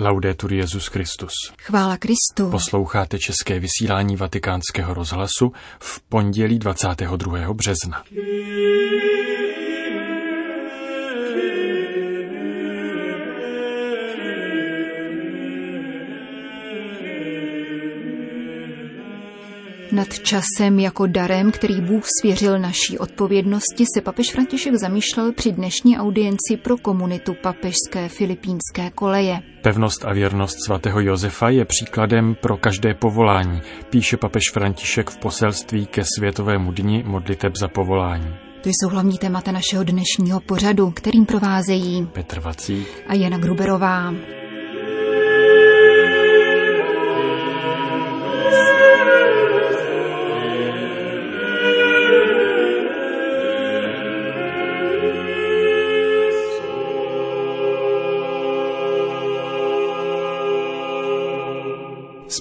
Laudetur Jezus Christus. Chvála Kristu. Posloucháte české vysílání Vatikánského rozhlasu v pondělí 22. března. Nad časem jako darem, který Bůh svěřil naší odpovědnosti, se papež František zamýšlel při dnešní audienci pro komunitu papežské filipínské koleje. Pevnost a věrnost svatého Josefa je příkladem pro každé povolání, píše papež František v poselství ke Světovému dni modliteb za povolání. To jsou hlavní témata našeho dnešního pořadu, kterým provázejí Petr Vacík a Jana Gruberová.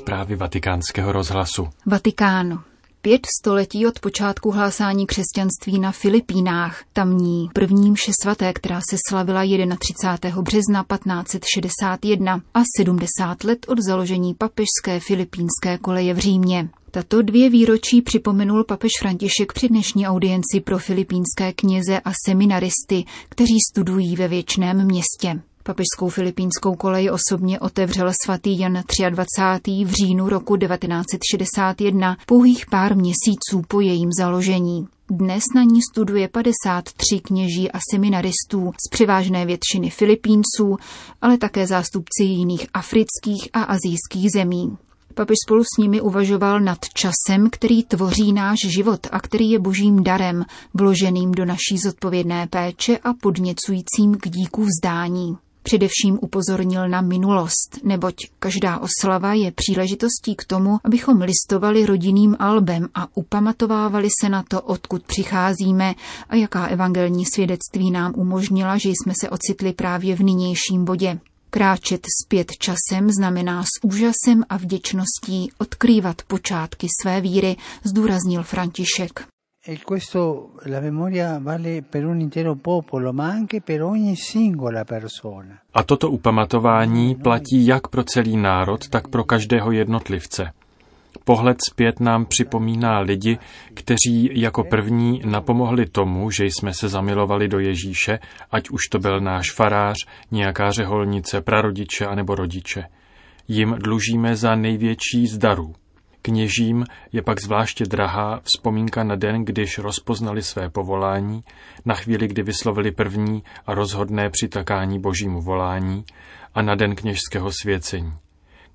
Zprávy vatikánského rozhlasu. Vatikán. Pět století od počátku hlásání křesťanství na Filipínách, tamní první mše svaté, která se slavila 31. března 1561 a 70 let od založení papežské filipínské koleje v Římě. Tato dvě výročí připomenul papež František při dnešní audienci pro filipínské kněze a seminaristy, kteří studují ve věčném městě. Papežskou filipínskou kolej osobně otevřel svatý Jan 23. v říjnu roku 1961, pouhých pár měsíců po jejím založení. Dnes na ní studuje 53 kněží a seminaristů z převážné většiny Filipínců, ale také zástupci jiných afrických a azijských zemí. Papež spolu s nimi uvažoval nad časem, který tvoří náš život a který je božím darem, vloženým do naší zodpovědné péče a podněcujícím k díku vzdání. Především upozornil na minulost, neboť každá oslava je příležitostí k tomu, abychom listovali rodinným albem a upamatovávali se na to, odkud přicházíme a jaká evangelní svědectví nám umožnila, že jsme se ocitli právě v nynějším bodě. Kráčet zpět časem znamená s úžasem a vděčností odkrývat počátky své víry, zdůraznil František. E questo la memoria vale per un intero popolo, ma anche per ogni singola persona. A toto upamatování platí jak pro celý národ, tak pro každého jednotlivce. Pohled zpět nám připomíná lidi, kteří jako první napomohli tomu, že jsme se zamilovali do Ježíše, ať už to byl náš farář, nějaká řeholnice, prarodiče anebo rodiče. Jim dlužíme za největší z darů. Kněžím je pak zvláště drahá vzpomínka na den, když rozpoznali své povolání, na chvíli, kdy vyslovili první a rozhodné přitakání božímu volání a na den kněžského svěcení.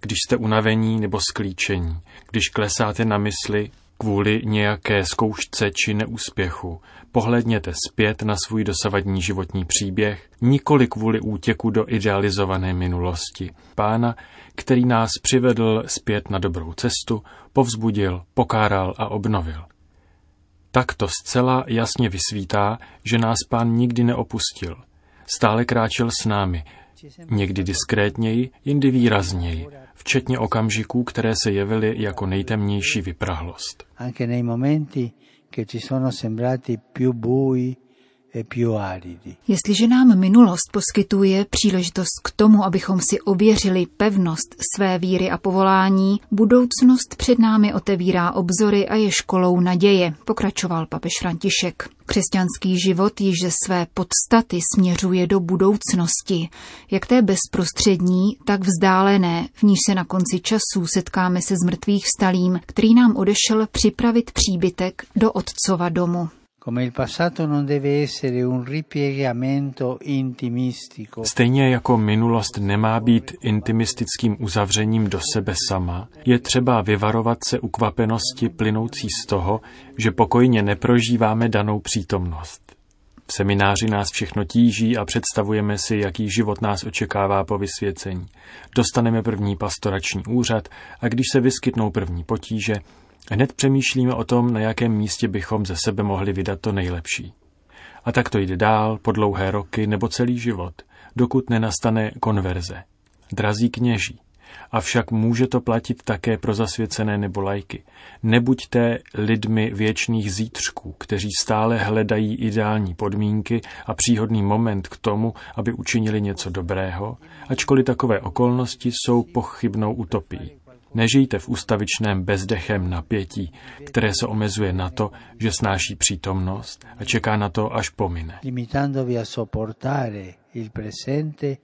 Když jste unavení nebo sklíčení, když klesáte na mysli kvůli nějaké zkoušce či neúspěchu, pohledněte zpět na svůj dosavadní životní příběh, nikoli kvůli útěku do idealizované minulosti. Pána, který nás přivedl zpět na dobrou cestu, povzbudil, pokáral a obnovil. Tak to zcela jasně vysvítá, že nás pán nikdy neopustil. Stále kráčel s námi, někdy diskrétněji, jindy výrazněji, včetně okamžiků, které se jevily jako nejtemnější vyprahlost. Anche che ci sono sembrati più bui. Jestliže nám minulost poskytuje příležitost k tomu, abychom si ověřili pevnost své víry a povolání, budoucnost před námi otevírá obzory a je školou naděje, pokračoval papež František. Křesťanský život již ze své podstaty směřuje do budoucnosti, jak té bezprostřední, tak vzdálené, v níž se na konci časů setkáme se zmrtvých vstalým, který nám odešel připravit příbytek do Otcova domu. Stejně jako minulost nemá být intimistickým uzavřením do sebe sama, je třeba vyvarovat se ukvapenosti plynoucí z toho, že pokojně neprožíváme danou přítomnost. V semináři nás všechno tíží a představujeme si, jaký život nás očekává po vysvěcení. Dostaneme první pastorační úřad a když se vyskytnou první potíže, Hned přemýšlíme o tom, na jakém místě bychom ze sebe mohli vydat to nejlepší. A tak to jde dál po dlouhé roky nebo celý život, dokud nenastane konverze. Drazí kněží, Avšak může to platit také pro zasvěcené nebo lajky. Nebuďte lidmi věčných zítřků, kteří stále hledají ideální podmínky a příhodný moment k tomu, aby učinili něco dobrého, ačkoliv takové okolnosti jsou pochybnou utopií. Nežijte v ustavičném bezdechem napětí, které se omezuje na to, že snáší přítomnost a čeká na to, až pomine. limitandovi a il presente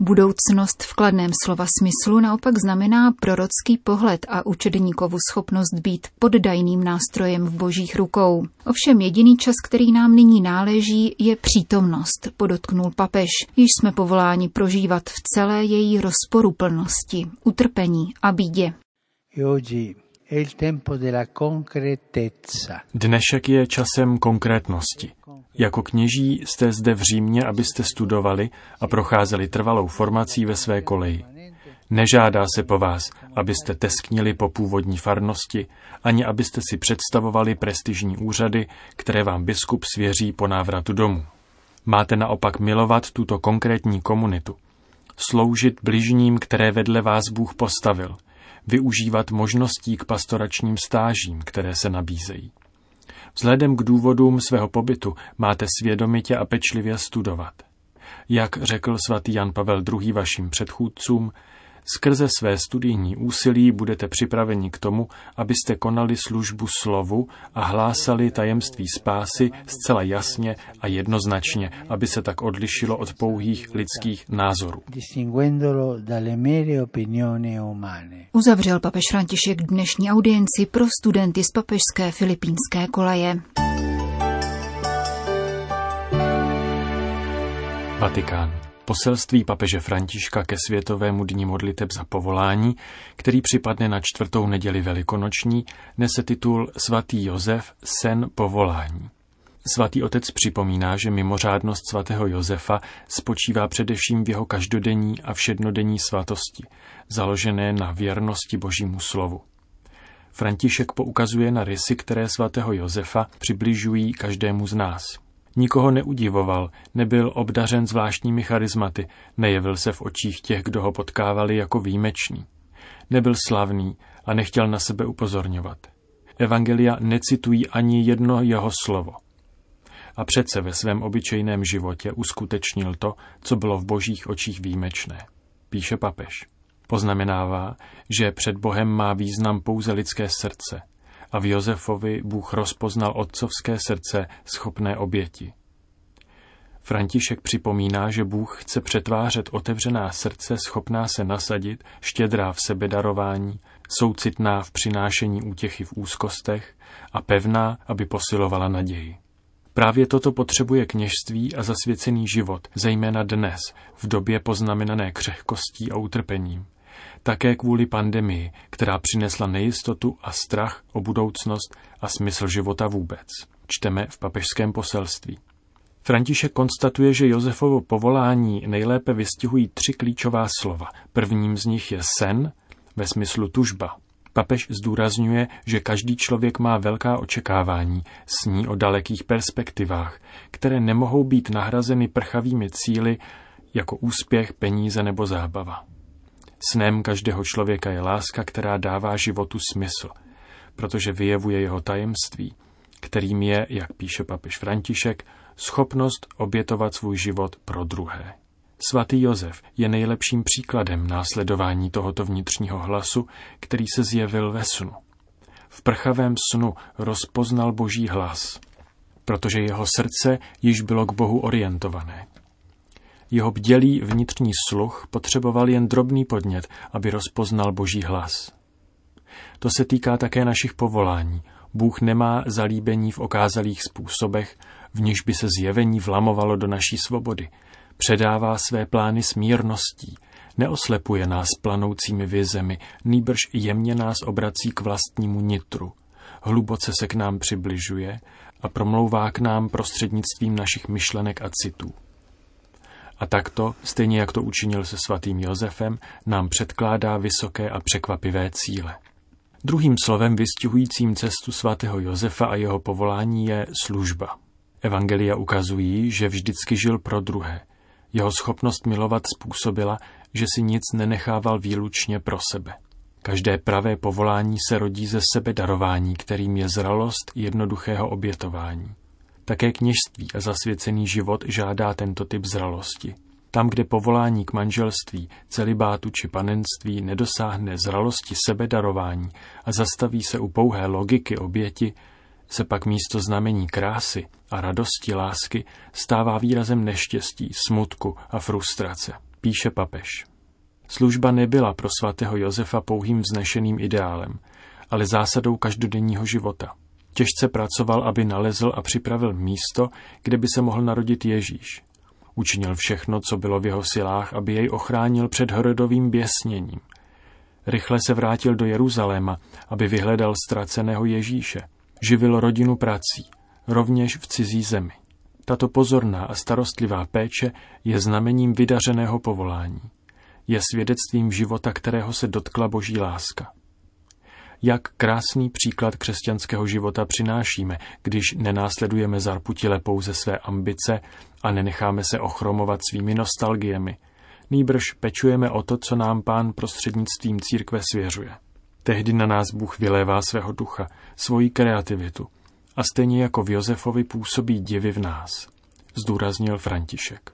Budoucnost v kladném slova smyslu naopak znamená prorocký pohled a učedníkovu schopnost být poddajným nástrojem v božích rukou. Ovšem jediný čas, který nám nyní náleží, je přítomnost, podotknul papež, již jsme povoláni prožívat v celé její rozporuplnosti, utrpení a bídě. E Dnešek je časem konkrétnosti. Jako kněží jste zde v Římě, abyste studovali a procházeli trvalou formací ve své koleji. Nežádá se po vás, abyste tesknili po původní farnosti, ani abyste si představovali prestižní úřady, které vám biskup svěří po návratu domů. Máte naopak milovat tuto konkrétní komunitu, sloužit bližním, které vedle vás Bůh postavil, využívat možností k pastoračním stážím, které se nabízejí. Vzhledem k důvodům svého pobytu máte svědomitě a pečlivě studovat. Jak řekl svatý Jan Pavel II. vašim předchůdcům, skrze své studijní úsilí budete připraveni k tomu, abyste konali službu slovu a hlásali tajemství spásy zcela jasně a jednoznačně, aby se tak odlišilo od pouhých lidských názorů. distinguendolo dalle mere opinioni umane. Uzavřel papež František dnešní audienci pro studenty z papežské filipínské koleje. Vatikán. Poselství papeže Františka ke Světovému dní modliteb za povolání, který připadne na čtvrtou neděli velikonoční, nese titul Svatý Josef, sen povolání. Svatý otec připomíná, že mimořádnost svatého Josefa spočívá především v jeho každodenní a všednodenní svatosti, založené na věrnosti božímu slovu. František poukazuje na rysy, které svatého Josefa přibližují každému z nás. Nikoho neudivoval, nebyl obdařen zvláštními charizmaty, nejevil se v očích těch, kdo ho potkávali jako výjimečný. Nebyl slavný a nechtěl na sebe upozorňovat. Evangelia necitují ani jedno jeho slovo. A přece ve svém obyčejném životě uskutečnil to, co bylo v božích očích výjimečné. Píše papež. Poznamenává, že před Bohem má význam pouze lidské srdce – a v Josefovi Bůh rozpoznal otcovské srdce schopné oběti. František připomíná, že Bůh chce přetvářet otevřená srdce schopná se nasadit, štědrá v sebedarování, soucitná v přinášení útěchy v úzkostech a pevná, aby posilovala naději. Právě toto potřebuje kněžství a zasvěcený život, zejména dnes, v době poznamenané křehkostí a utrpením také kvůli pandemii, která přinesla nejistotu a strach o budoucnost a smysl života vůbec. Čteme v papežském poselství. František konstatuje, že Josefovo povolání nejlépe vystihují tři klíčová slova. Prvním z nich je sen, ve smyslu tužba. Papež zdůrazňuje, že každý člověk má velká očekávání, sní o dalekých perspektivách, které nemohou být nahrazeny prchavými cíly jako úspěch, peníze nebo zábava. Snem každého člověka je láska, která dává životu smysl, protože vyjevuje jeho tajemství, kterým je, jak píše papež František, schopnost obětovat svůj život pro druhé. Svatý Josef je nejlepším příkladem následování tohoto vnitřního hlasu, který se zjevil ve snu. V prchavém snu rozpoznal boží hlas, protože jeho srdce již bylo k Bohu orientované. Jeho bdělý vnitřní sluch potřeboval jen drobný podnět, aby rozpoznal boží hlas. To se týká také našich povolání. Bůh nemá zalíbení v okázalých způsobech, v nichž by se zjevení vlamovalo do naší svobody. Předává své plány smírností, neoslepuje nás planoucími vizemi, nýbrž jemně nás obrací k vlastnímu nitru. Hluboce se k nám přibližuje a promlouvá k nám prostřednictvím našich myšlenek a citů. A takto, stejně jak to učinil se svatým Josefem, nám předkládá vysoké a překvapivé cíle. Druhým slovem vystihujícím cestu svatého Josefa a jeho povolání je služba. Evangelia ukazují, že vždycky žil pro druhé. Jeho schopnost milovat způsobila, že si nic nenechával výlučně pro sebe. Každé pravé povolání se rodí ze sebe darování, kterým je zralost jednoduchého obětování. Také kněžství a zasvěcený život žádá tento typ zralosti. Tam, kde povolání k manželství, celibátu či panenství nedosáhne zralosti sebedarování a zastaví se u pouhé logiky oběti, se pak místo znamení krásy a radosti lásky stává výrazem neštěstí, smutku a frustrace, píše papež. Služba nebyla pro svatého Josefa pouhým vznešeným ideálem, ale zásadou každodenního života. Těžce pracoval, aby nalezl a připravil místo, kde by se mohl narodit Ježíš. Učinil všechno, co bylo v jeho silách, aby jej ochránil před Herodovým běsněním. Rychle se vrátil do Jeruzaléma, aby vyhledal ztraceného Ježíše. Živil rodinu prací, rovněž v cizí zemi. Tato pozorná a starostlivá péče je znamením vydařeného povolání. Je svědectvím života, kterého se dotkla boží láska. Jak krásný příklad křesťanského života přinášíme, když nenásledujeme zarputile pouze své ambice a nenecháme se ochromovat svými nostalgiemi. Nýbrž pečujeme o to, co nám pán prostřednictvím církve svěřuje. Tehdy na nás Bůh vylévá svého ducha, svoji kreativitu a stejně jako v Josefovi působí divy v nás, zdůraznil František.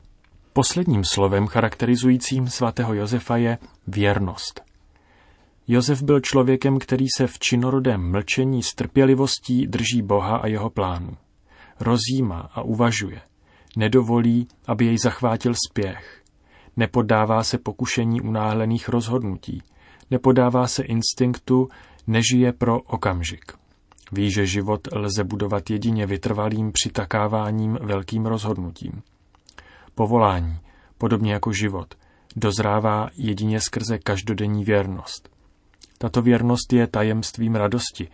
Posledním slovem charakterizujícím svatého Josefa je věrnost. Josef byl člověkem, který se v činorodém mlčení s trpělivostí drží Boha a jeho plánu. Rozjímá a uvažuje. Nedovolí, aby jej zachvátil spěch. Nepodává se pokušení unáhlených rozhodnutí. Nepodává se instinktu, nežije pro okamžik. Ví, že život lze budovat jedině vytrvalým přitakáváním velkým rozhodnutím. Povolání, podobně jako život, dozrává jedině skrze každodenní věrnost. Tato věrnost je tajemstvím radosti,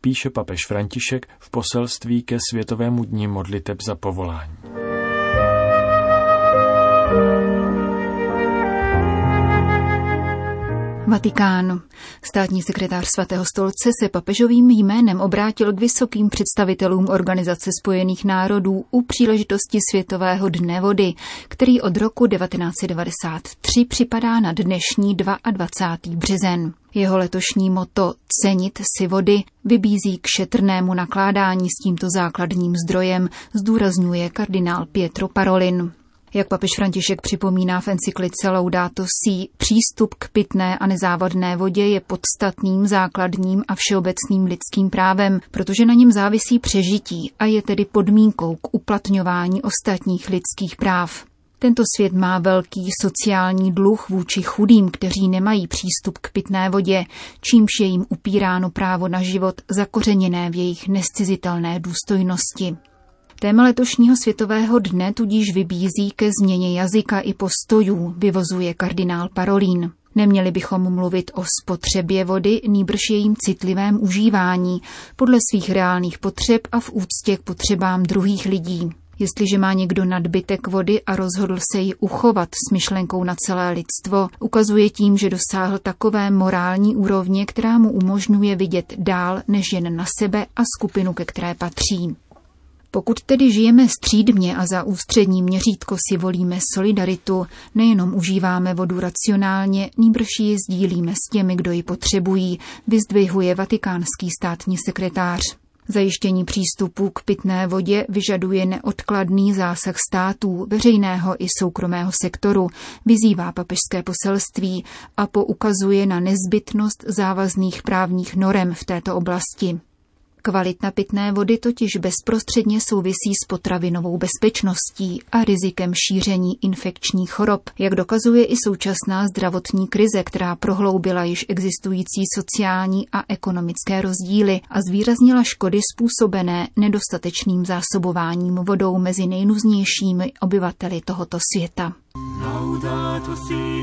píše papež František v poselství ke Světovému dní modliteb za povolání. Vatikán. Státní sekretář svatého stolce se papežovým jménem obrátil k vysokým představitelům Organizace spojených národů u příležitosti Světového dne vody, který od roku 1993 připadá na dnešní 22. březen. Jeho letošní moto Cenit si vody vybízí k šetrnému nakládání s tímto základním zdrojem, zdůrazňuje kardinál Pietro Parolin. Jak papež František připomíná v encyklice Laudato Si, přístup k pitné a nezávadné vodě je podstatným, základním a všeobecným lidským právem, protože na něm závisí přežití a je tedy podmínkou k uplatňování ostatních lidských práv. Tento svět má velký sociální dluh vůči chudým, kteří nemají přístup k pitné vodě, čímž je jim upíráno právo na život zakořeněné v jejich nescizitelné důstojnosti. Téma letošního světového dne tudíž vybízí ke změně jazyka i postojů, vyvozuje kardinál Parolín. Neměli bychom mluvit o spotřebě vody, nýbrž jejím citlivém užívání, podle svých reálných potřeb a v úctě k potřebám druhých lidí. Jestliže má někdo nadbytek vody a rozhodl se ji uchovat s myšlenkou na celé lidstvo, ukazuje tím, že dosáhl takové morální úrovně, která mu umožňuje vidět dál než jen na sebe a skupinu, ke které patří. Pokud tedy žijeme střídmě a za ústřední měřítko si volíme solidaritu, nejenom užíváme vodu racionálně, nýbrž ji sdílíme s těmi, kdo ji potřebují, vyzdvihuje vatikánský státní sekretář. Zajištění přístupu k pitné vodě vyžaduje neodkladný zásah států, veřejného i soukromého sektoru, vyzývá papežské poselství a poukazuje na nezbytnost závazných právních norem v této oblasti. Kvalita pitné vody totiž bezprostředně souvisí s potravinovou bezpečností a rizikem šíření infekčních chorob, jak dokazuje i současná zdravotní krize, která prohloubila již existující sociální a ekonomické rozdíly a zvýraznila škody způsobené nedostatečným zásobováním vodou mezi nejnuznějšími obyvateli tohoto světa. Laudato si